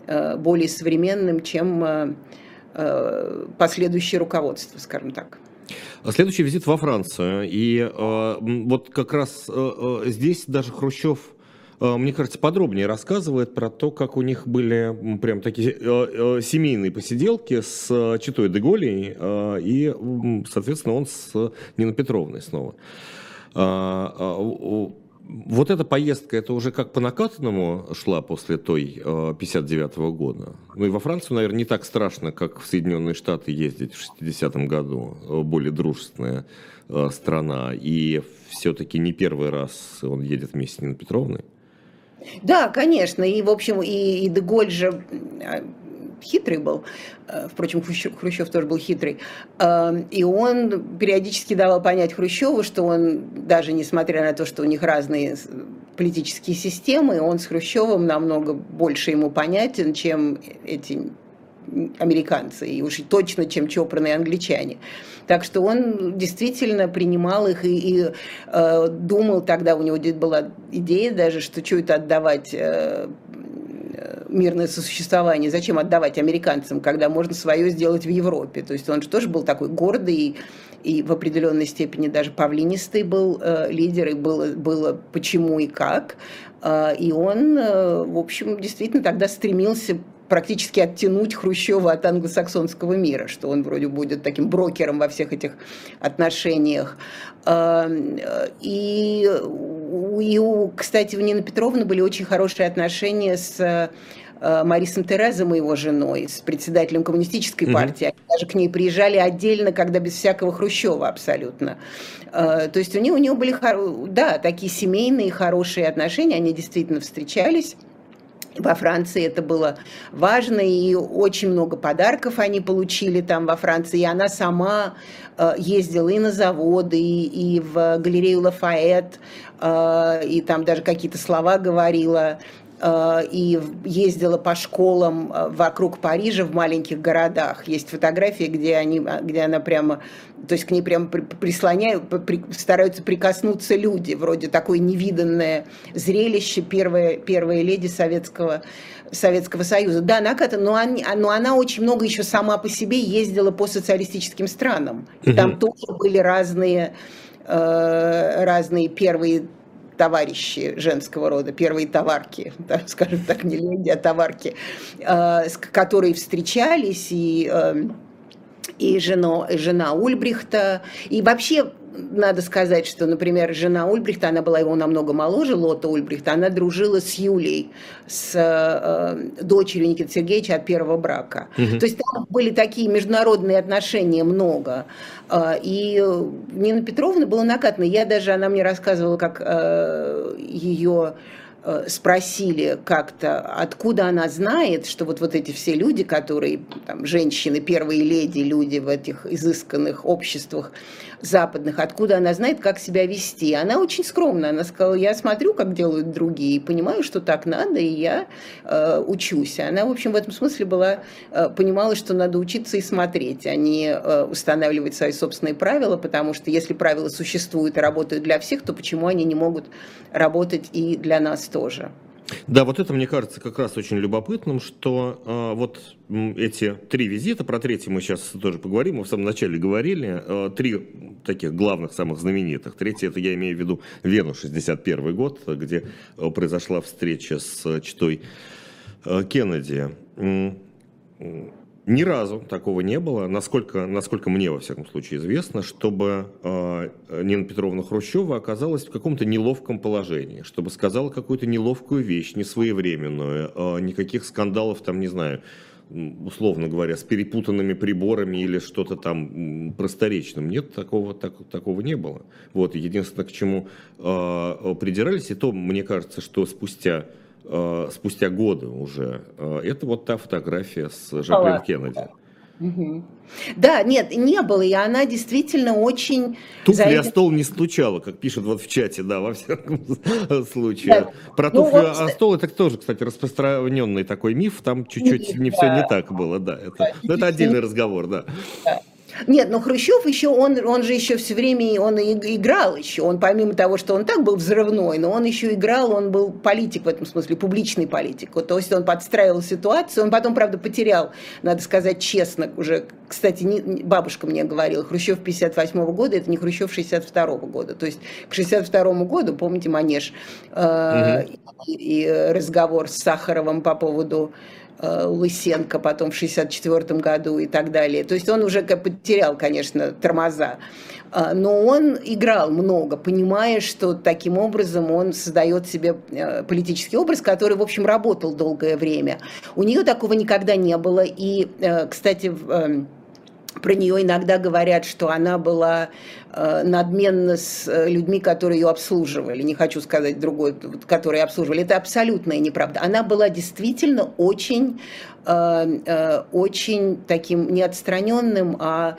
э, более современным, чем э, э последующее руководство, скажем так. Следующий визит во Францию. И э, вот как раз э, э здесь даже Хрущев мне кажется, подробнее рассказывает про то, как у них были прям такие э, э, семейные посиделки с Читой Деголей, и, соответственно, он с Ниной Петровной снова. Вот эта поездка, это уже как по накатанному шла после той 59 -го года. Ну и во Францию, наверное, не так страшно, как в Соединенные Штаты ездить в 60-м году. Более дружественная страна. И все-таки не первый раз он едет вместе с Ниной Петровной. Да, конечно. И, в общем, и, и Деголь же а, хитрый был, э, впрочем, Хрущев, тоже был хитрый, э, и он периодически давал понять Хрущеву, что он, даже несмотря на то, что у них разные политические системы, он с Хрущевым намного больше ему понятен, чем эти американцы, и уж точно, чем чопорные англичане. Так что он действительно принимал их и, и э, думал тогда, у него была идея даже, что что это отдавать э, мирное сосуществование, зачем отдавать американцам, когда можно свое сделать в Европе. То есть он же тоже был такой гордый и в определенной степени даже павлинистый был э, лидер, и было, было почему и как. Э, и он, э, в общем, действительно тогда стремился практически оттянуть Хрущева от англосаксонского мира, что он вроде будет таким брокером во всех этих отношениях. И, и у, кстати, у Нины Петровны были очень хорошие отношения с э, Марисом Терезом, его женой, с председателем коммунистической mm-hmm. партии. Они даже к ней приезжали отдельно, когда без всякого Хрущева абсолютно. Э, то есть у нее, у нее были, да, такие семейные хорошие отношения, они действительно встречались. Во Франции это было важно, и очень много подарков они получили там во Франции. И она сама э, ездила и на заводы, и, и в галерею Лафайет, э, и там даже какие-то слова говорила и ездила по школам э, вокруг Парижа в маленьких городах. Есть фотографии, где, они, где она прямо, то есть к ней прямо прислоняют, стараются прикоснуться люди, вроде такое невиданное зрелище, первая, первая леди Советского, Советского Союза. Да, Наката, но, они, но она очень много еще сама по себе ездила по социалистическим странам. И там тоже были разные э, разные первые товарищи женского рода, первые товарки, да, скажем так, не леди, а товарки, э, которые встречались, и, э, и жена, жена Ульбрихта, и вообще надо сказать, что, например, жена Ульбрихта, она была его намного моложе, Лота Ульбрихта, она дружила с Юлей, с э, дочерью Никиты Сергеевича от первого брака. Угу. То есть там были такие международные отношения много. Э, и Нина Петровна была накатана. Я даже, она мне рассказывала, как э, ее Э, спросили как-то, откуда она знает, что вот, вот эти все люди, которые, там, женщины, первые леди, люди в этих изысканных обществах западных, откуда она знает, как себя вести. Она очень скромна, она сказала, я смотрю, как делают другие, понимаю, что так надо, и я э, учусь. Она, в общем, в этом смысле была, э, понимала, что надо учиться и смотреть, а не э, устанавливать свои собственные правила, потому что если правила существуют и работают для всех, то почему они не могут работать и для нас тоже. Да, вот это мне кажется как раз очень любопытным, что э, вот эти три визита, про третий мы сейчас тоже поговорим, мы в самом начале говорили, э, три таких главных, самых знаменитых. Третий, это я имею в виду Вену, 61 год, где э, произошла встреча с читой э, Кеннеди. Ни разу такого не было, насколько, насколько мне, во всяком случае, известно, чтобы э, Нина Петровна Хрущева оказалась в каком-то неловком положении, чтобы сказала какую-то неловкую вещь, несвоевременную, э, никаких скандалов там, не знаю, условно говоря, с перепутанными приборами или что-то там просторечным. Нет, такого, так, такого не было. Вот, единственное, к чему э, придирались, и то, мне кажется, что спустя спустя годы уже. Э, это вот та фотография с Жаклин а, Кеннеди. Угу. Да, нет, не было, и она действительно очень... Туфли это... о стол не стучала, как пишут вот в чате, да, во всяком случае. Да. Про ну, туфли вот... о стол, это тоже, кстати, распространенный такой миф, там чуть-чуть не да. все не так было, да. Это, да, это отдельный разговор, да. да. Нет, но Хрущев еще, он, он же еще все время, он играл еще. Он помимо того, что он так был взрывной, но он еще играл, он был политик в этом смысле, публичный политик. Вот, то есть он подстраивал ситуацию, он потом, правда, потерял, надо сказать честно, уже, кстати, не, бабушка мне говорила, Хрущев 58 -го года, это не Хрущев 62 -го года. То есть к 62 году, помните, Манеж, э, угу. и, и разговор с Сахаровым по поводу Э, Лысенко потом в 1964 году и так далее. То есть он уже потерял, конечно, тормоза. А, но он играл много, понимая, что таким образом он создает себе э, политический образ, который, в общем, работал долгое время. У нее такого никогда не было. И, э, кстати, эм, про нее иногда говорят, что она была э, надменна с э, людьми, которые ее обслуживали. Не хочу сказать другой, которые обслуживали. Это абсолютная неправда. Она была действительно очень, э, очень таким не отстраненным, а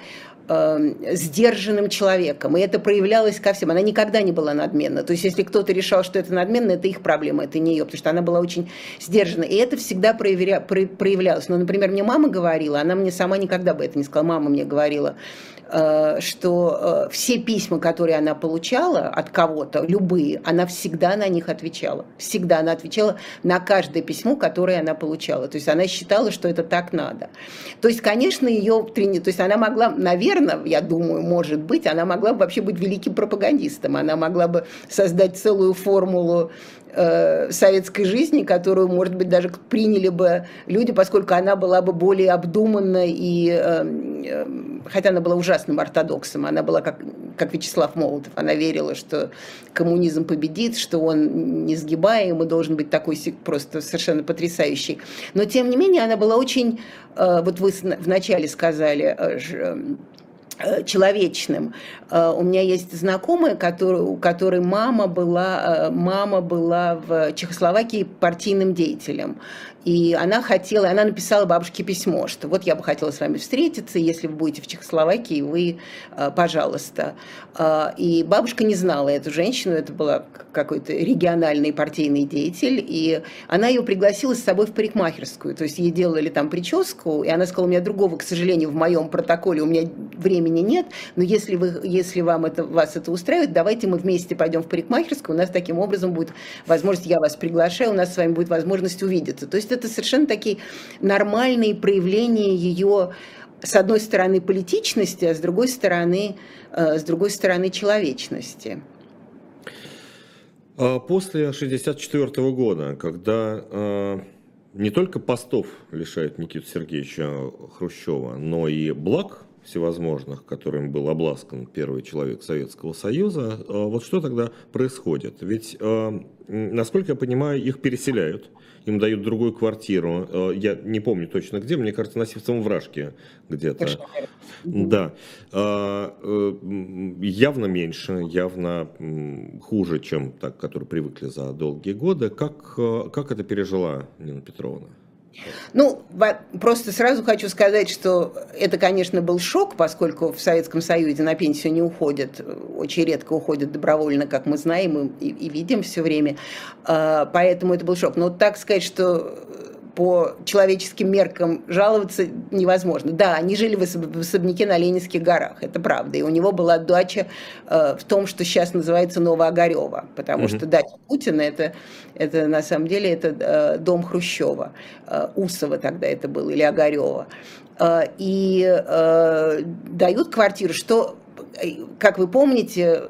э, сдержанным человеком, и это проявлялось ко всем. Она никогда не была надменна. То есть, если кто-то решал, что это надменно, это их проблема, это не ее, потому что она была очень сдержана. И это всегда проявля, проявлялось. Ну, например, мне мама говорила, она мне сама никогда бы это не сказала, мама мне говорила, что э, все письма, которые она получала от кого-то, любые, она всегда на них отвечала. Всегда она отвечала на каждое письмо, которое она получала. То есть она считала, что это так надо. То есть, конечно, ее трени... То есть она могла, наверное, я думаю, может быть, она могла бы вообще быть великим пропагандистом. Она могла бы создать целую формулу Э, советской жизни, которую, может быть, даже приняли бы люди, поскольку она была бы более обдуманна и, э, э, хотя она была ужасным ортодоксом, она была как, как Вячеслав Молотов, она верила, что коммунизм победит, что он несгибаем и должен быть такой просто совершенно потрясающий. Но, тем не менее, она была очень, вот вы вначале сказали, Э, человечным. Э, у меня есть знакомая, у которой мама была, э, мама была в Чехословакии партийным деятелем. И она хотела, она написала бабушке письмо, что вот я бы хотела с вами встретиться, если вы будете в Чехословакии, вы, э, пожалуйста. Э, и бабушка не знала эту женщину, это была какой-то региональный партийный деятель, и она ее пригласила с собой в парикмахерскую, то есть ей делали там прическу, и она сказала, у меня другого, к сожалению, в моем протоколе, у меня времени нет, но если, вы, если вам это, вас это устраивает, давайте мы вместе пойдем в парикмахерскую, у нас таким образом будет возможность, я вас приглашаю, у нас с вами будет возможность увидеться. То есть есть это совершенно такие нормальные проявления ее с одной стороны политичности, а с другой стороны, э, с другой стороны человечности. А после 1964 года, когда э, не только постов лишает Никита Сергеевича Хрущева, но и благ всевозможных, которым был обласкан первый человек Советского Союза, э, вот что тогда происходит? Ведь, насколько я понимаю, их переселяют им дают другую квартиру. Э, я не помню точно где, мне кажется, на Сивцевом вражке где-то. Да. А, э, явно меньше, явно хуже, чем так, которые привыкли за долгие годы. Как, э, как это пережила Нина Петровна? Ну, просто сразу хочу сказать, что это, конечно, был шок, поскольку в Советском Союзе на пенсию не уходят, очень редко уходят добровольно, как мы знаем и, и видим все время. А, поэтому это был шок. Но так сказать, что по человеческим меркам жаловаться невозможно. Да, они жили в особняке на Ленинских горах, это правда. И у него была дача э, в том, что сейчас называется Новоогарева, потому mm-hmm. что дача Путина это, это на самом деле это э, дом Хрущева, э, Усова тогда это был, или Огарева. Э, и э, дают квартиру, что как вы помните,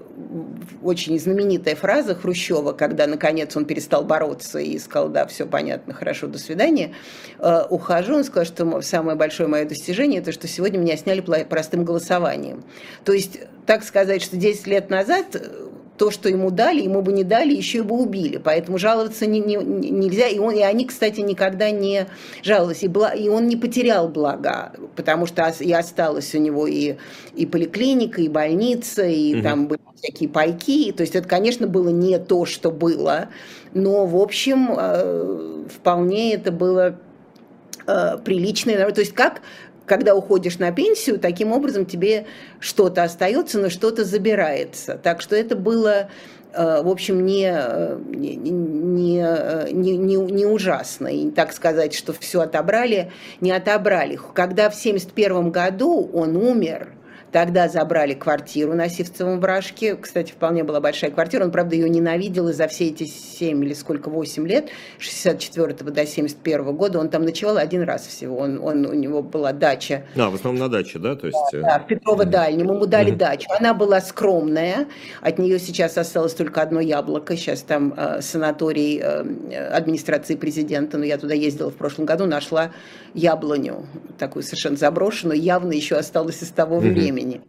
очень знаменитая фраза Хрущева, когда наконец он перестал бороться и сказал, да, все понятно, хорошо, до свидания, э, ухожу, он сказал, что самое большое мое достижение, это что сегодня меня сняли простым голосованием. То есть, так сказать, что 10 лет назад то, что ему дали, ему бы не дали, еще бы убили. Поэтому жаловаться не, не, нельзя. И, он, и они, кстати, никогда не жаловались. И, бла, и он не потерял блага, потому что и осталось у него и, и поликлиника, и больница, и угу. там были всякие пайки. То есть это, конечно, было не то, что было. Но, в общем, э, вполне это было э, приличное. То есть как когда уходишь на пенсию, таким образом тебе что-то остается, но что-то забирается. Так что это было э, в общем, не, не, не, не, не ужасно. И так сказать, что все отобрали, не отобрали. Когда в 1971 году он умер, Тогда забрали квартиру на Сивцевом Брашке. Кстати, вполне была большая квартира. Он, правда, ее ненавидел и за все эти 7 или сколько, 8 лет, 64 до 71 года, он там ночевал один раз всего. Он, он, у него была дача. А, в основном на даче, да? То есть... Да, да в Петрово-Дальнем. Ему дали mm-hmm. дачу. Она была скромная. От нее сейчас осталось только одно яблоко. Сейчас там э, санаторий э, администрации президента. Но я туда ездила в прошлом году, нашла яблоню, такую совершенно заброшенную. Явно еще осталось из того mm-hmm. времени времени.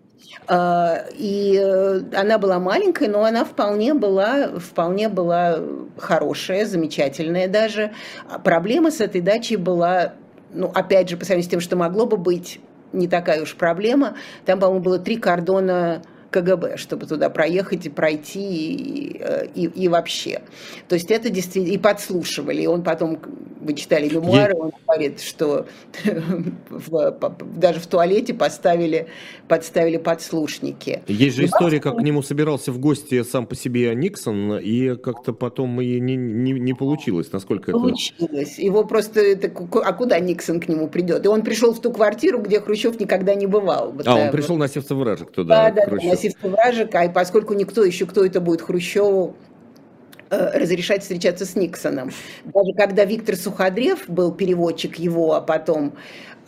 А, и э, она была маленькая, но она вполне была, вполне была хорошая, замечательная даже. А проблема с этой дачей была, ну, опять же, по сравнению с тем, что могло бы быть, не такая уж проблема. Там, по-моему, было три кордона КГБ, чтобы туда проехать и пройти и, э, и, и вообще. То есть это действительно... И подслушивали. И он потом, вы читали мемуары, он говорит, что в, даже в туалете поставили, подставили подслушники. Есть же история, как к нему собирался в гости сам по себе Никсон, и как-то потом и не, не, не получилось, насколько получилось. это... Получилось. Его просто... Это, а куда Никсон к нему придет? И он пришел в ту квартиру, где Хрущев никогда не бывал. Вот, а, он пришел на Севцев-Вражек туда. Да, да, на Севцев-Вражек, а поскольку никто еще, кто это будет, Хрущеву, э, разрешать встречаться с Никсоном. Даже когда Виктор Суходрев был переводчик его, а потом,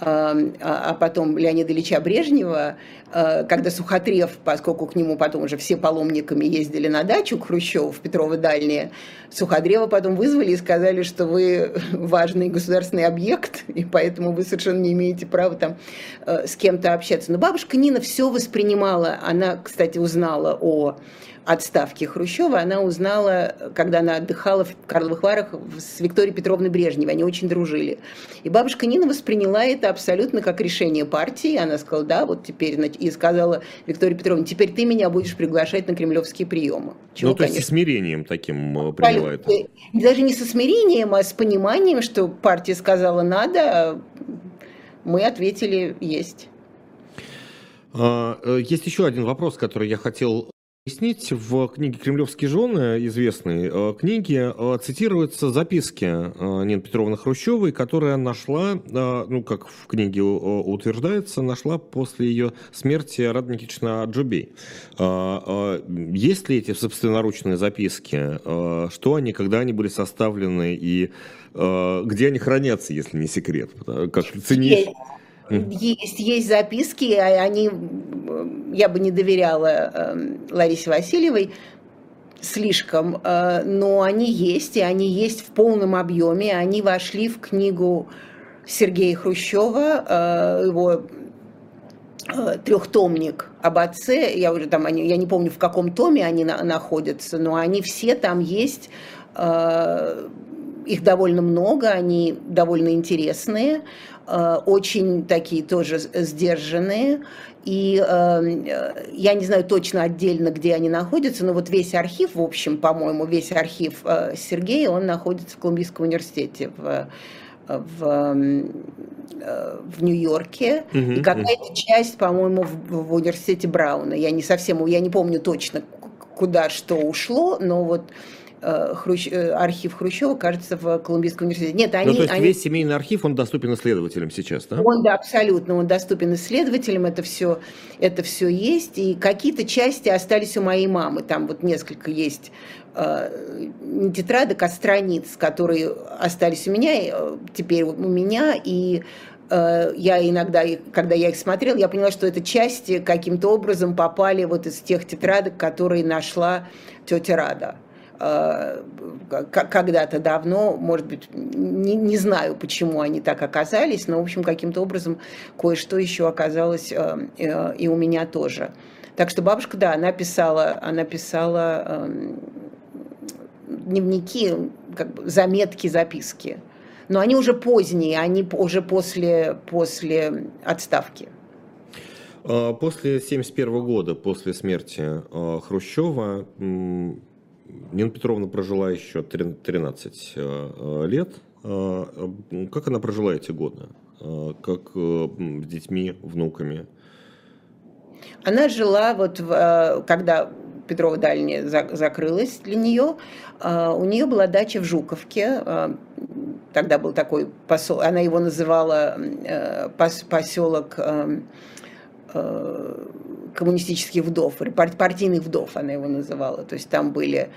а, а потом Леонида Ильича Брежнева, э, когда Сухотрев, поскольку к нему потом уже все паломниками ездили на дачу к Хрущеву в Петрово Дальнее, Суходрева потом вызвали и сказали, что вы важный государственный объект, и поэтому вы совершенно не имеете права там э, с кем-то общаться. Но бабушка Нина все воспринимала, она, кстати, узнала о отставки Хрущева, она узнала, когда она отдыхала в Карловых Варах с Викторией Петровной Брежневой. Они очень дружили. И бабушка Нина восприняла это абсолютно как решение партии. Она сказала, да, вот теперь, и сказала Виктории Петровне, теперь ты меня будешь приглашать на кремлевские приемы. Чего, ну, то конечно, есть с смирением таким э, приняла это. Даже не со смирением, а с пониманием, что партия сказала надо, а мы ответили есть. А, э, есть еще один вопрос, который я хотел Пояснить, в книге «Кремлевские жены», известной э, книге, э, цитируются записки э, Нины Петровны Хрущевой, которая нашла, ну, как в книге утверждается, нашла после ее смерти Рада Никитична Джубей. Есть ли эти собственноручные записки? Что они, когда они были составлены и где они хранятся, если не секрет? Как ценить? Есть, есть записки, они, я бы не доверяла эм, Ларисе Васильевой слишком, э, но они есть, и они есть в полном объеме. Они вошли в книгу Сергея Хрущева, э, его э, трехтомник об отце, я уже там, я не помню, в каком томе они находятся, но они все там есть, их довольно много, они довольно интересные. Э, очень такие тоже сдержанные. И э, я не знаю точно отдельно, где они находятся, но вот весь архив, в общем, по-моему, весь архив э, Сергея, он находится в Колумбийском университете в, в, э, в Нью-Йорке. Угу, и какая-то часть, по-моему, в, в университете Брауна. Я не совсем, я не помню точно, куда что ушло, но вот Э, Хрущ... Э, архив Хрущева, кажется, в Колумбийском университете. Нет, они, ну, то есть они... весь семейный архив, он доступен исследователям сейчас, да? Он, да, абсолютно, он доступен исследователям, это все, это все есть, и какие-то части остались у моей мамы, там вот несколько есть э, не тетрадок, а страниц, которые остались у меня, теперь у меня, и э, я иногда, когда я их смотрела, я поняла, что это части каким-то образом попали вот из тех тетрадок, которые нашла тетя Рада э, когда-то давно, может быть, не, не знаю, почему они так оказались, но, в общем, каким-то образом кое-что еще оказалось и у меня тоже. Так что бабушка, да, она писала, она писала эм, дневники, как бы заметки, записки. Но они уже поздние, они уже после, после отставки. А, после 1971 года, после смерти Хрущева, Нина Петровна прожила еще 13 а, лет. Как она прожила эти годы? Как с детьми, внуками? Она жила вот, когда Петрова дальняя закрылась для нее. У нее была дача в Жуковке. Тогда был такой поселок, она его называла э, поселок э, э, коммунистических вдов, партийных вдов она его называла. То есть там были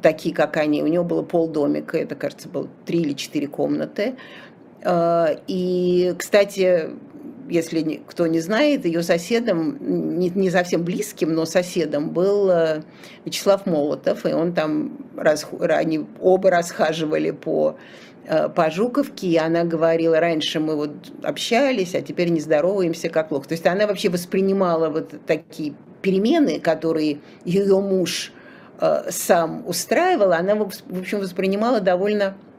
такие, как они. У него было полдомика, это, кажется, было три или четыре комнаты. И, кстати, если кто не знает, ее соседом, не, не совсем близким, но соседом был э, Вячеслав Молотов, и он там, они оба расхаживали по, э, по Жуковке, и она говорила, раньше мы вот общались, а теперь не здороваемся, как плохо. То есть она вообще воспринимала вот такие перемены, которые ее муж э, сам устраивал, она, в общем, воспринимала довольно Э,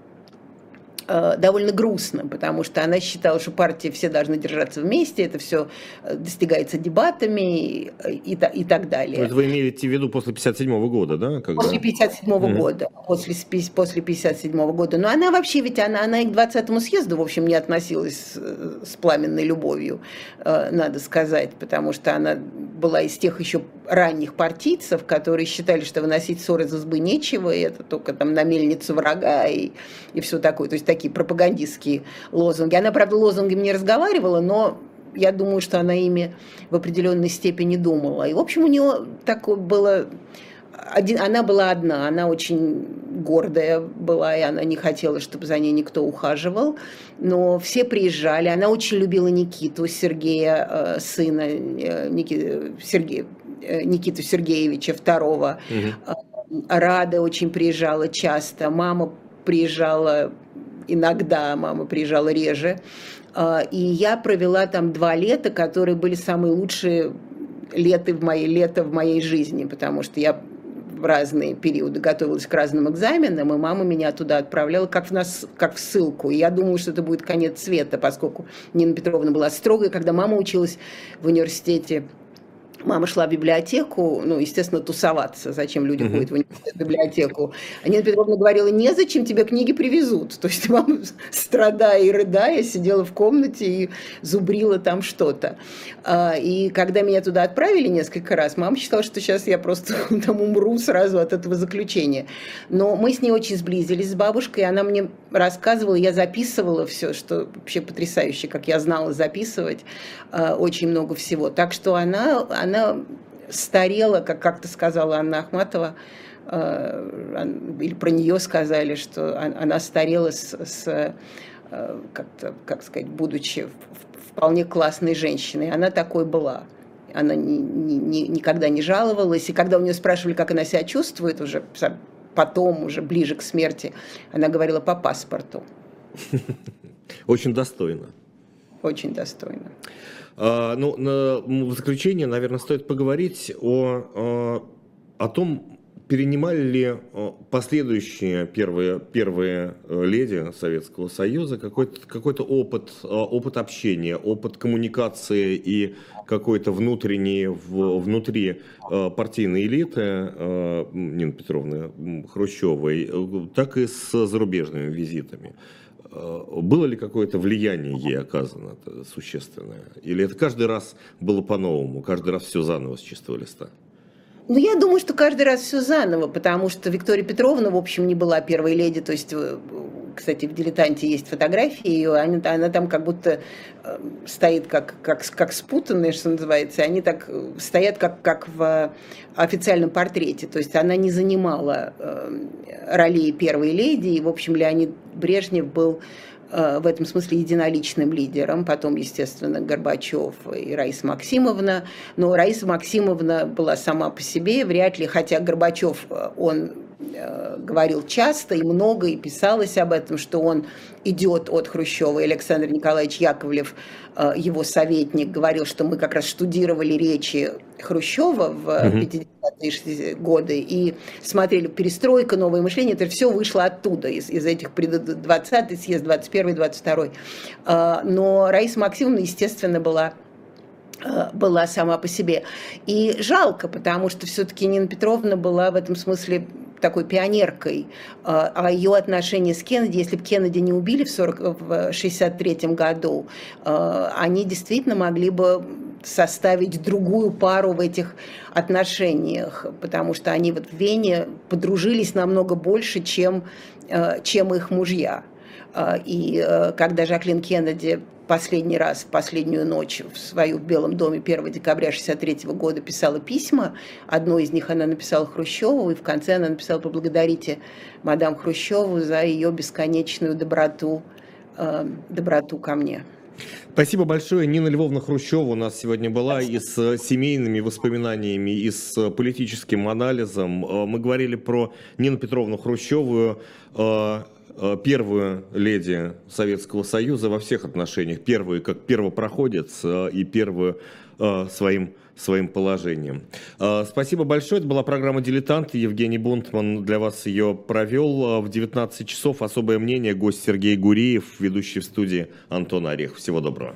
довольно грустно, потому что она считала, что партии все должны держаться вместе, это все э, достигается дебатами и, и, и так далее. Это вы имеете в виду после 57 года, да? Когда... После 57 -го года, после, после 57 -го года. Но она вообще, ведь она, она и к 20-му съезду, в общем, не относилась с, с пламенной любовью, э, надо сказать, потому что она была из тех еще ранних партийцев, которые считали, что выносить ссоры из избы нечего, и это только там на мельницу врага и, и все такое. То есть такие пропагандистские лозунги. Она, правда, лозунгами не разговаривала, но я думаю, что она ими в определенной степени думала. И, в общем, у нее такое было... Один, она была одна, она очень гордая была, и она не хотела, чтобы за ней никто ухаживал. Но все приезжали. Она очень любила Никиту, Сергея, э, сына, э, Ники, Сергея, э, Никиту Сергеевича второго. Угу. Рада очень приезжала часто. Мама приезжала иногда, мама приезжала реже. А, и я провела там два лета, которые были самые лучшие лета в моей, лето в моей жизни, потому что я в разные периоды готовилась к разным экзаменам, и мама меня туда отправляла как в, нас, как в ссылку. И я думаю, что это будет конец света, поскольку Нина Петровна была строгой, когда мама училась в университете Мама шла в библиотеку, ну, естественно, тусоваться. Зачем люди uh-huh. ходят в библиотеку? А Нина Петровна говорила, незачем тебе книги привезут. То есть мама, страдая и рыдая, сидела в комнате и зубрила там что-то. А, и когда меня туда отправили несколько раз, мама считала, что сейчас я просто там умру сразу от этого заключения. Но мы с ней очень сблизились с бабушкой, она мне рассказывала, я записывала все, что вообще потрясающе, как я знала записывать а, очень много всего. Так что она она старела, как как-то сказала Анна Ахматова, э, или про нее сказали, что она старела с, с э, как-то, как сказать, будучи вполне классной женщиной. Она такой была. Она ни, ни, никогда не жаловалась. И когда у нее спрашивали, как она себя чувствует, уже потом, уже ближе к смерти, она говорила по паспорту. Очень достойно. Очень достойно. А, ну, в заключение, наверное, стоит поговорить о, о том, перенимали ли последующие первые, первые э, леди Советского Союза какой-то какой опыт, опыт общения, опыт коммуникации и какой-то внутренний, внутри э, партийной элиты э, Нины Петровны Хрущевой, так и с зарубежными визитами. Э, было ли какое-то влияние ей оказано существенное? Или это каждый раз было по-новому, каждый раз все заново с чистого листа? Ну, я думаю, что каждый раз все заново, потому что Виктория Петровна, в общем, не была первой леди. То есть, э, кстати, в «Дилетанте» есть фотографии ее, она, она там как будто э, стоит как, как, как спутанная, что называется. Они так э, стоят, как, как в официальном портрете. То есть она не занимала ролей первой леди. И, в общем, Леонид Брежнев был в этом смысле единоличным лидером, потом, естественно, Горбачев и Раиса Максимовна, но Раиса Максимовна была сама по себе, вряд ли, хотя Горбачев, он Э, говорил часто и много, и писалось об этом, что он идет от Хрущева. И Александр Николаевич Яковлев, э, его советник, говорил, что мы как раз штудировали речи Хрущева в 50-е годы и смотрели перестройка, новое мышление, это все вышло оттуда, из, из этих 20-й съезд, 21-й, 22-й. Но Раиса Максимовна, естественно, была Э, была сама по себе. И жалко, потому что все-таки Нина Петровна была в этом смысле такой пионеркой, э, а ее отношения с Кеннеди, если бы Кеннеди не убили в, 40, в 63 году, э, они действительно могли бы составить другую пару в этих отношениях, потому что они вот в Вене подружились намного больше, чем, чем их мужья. И когда Жаклин Кеннеди последний раз, в последнюю ночь в свою в Белом доме 1 декабря 1963 года писала письма. Одно из них она написала Хрущеву, и в конце она написала «Поблагодарите мадам Хрущеву за ее бесконечную доброту, э, доброту ко мне». Спасибо большое. Нина Львовна Хрущева у нас сегодня была и с семейными воспоминаниями, и с политическим анализом. Э, мы говорили про Нину Петровну Хрущеву, Э, первую леди Советского Союза во всех отношениях. Первую как первопроходец э, и первую э, своим своим положением. Спасибо большое. Это была программа «Дилетант». Евгений Бунтман для вас ее провел. В 19 часов особое мнение. Гость Сергей Гуриев, ведущий в студии Антон Орех. Всего доброго.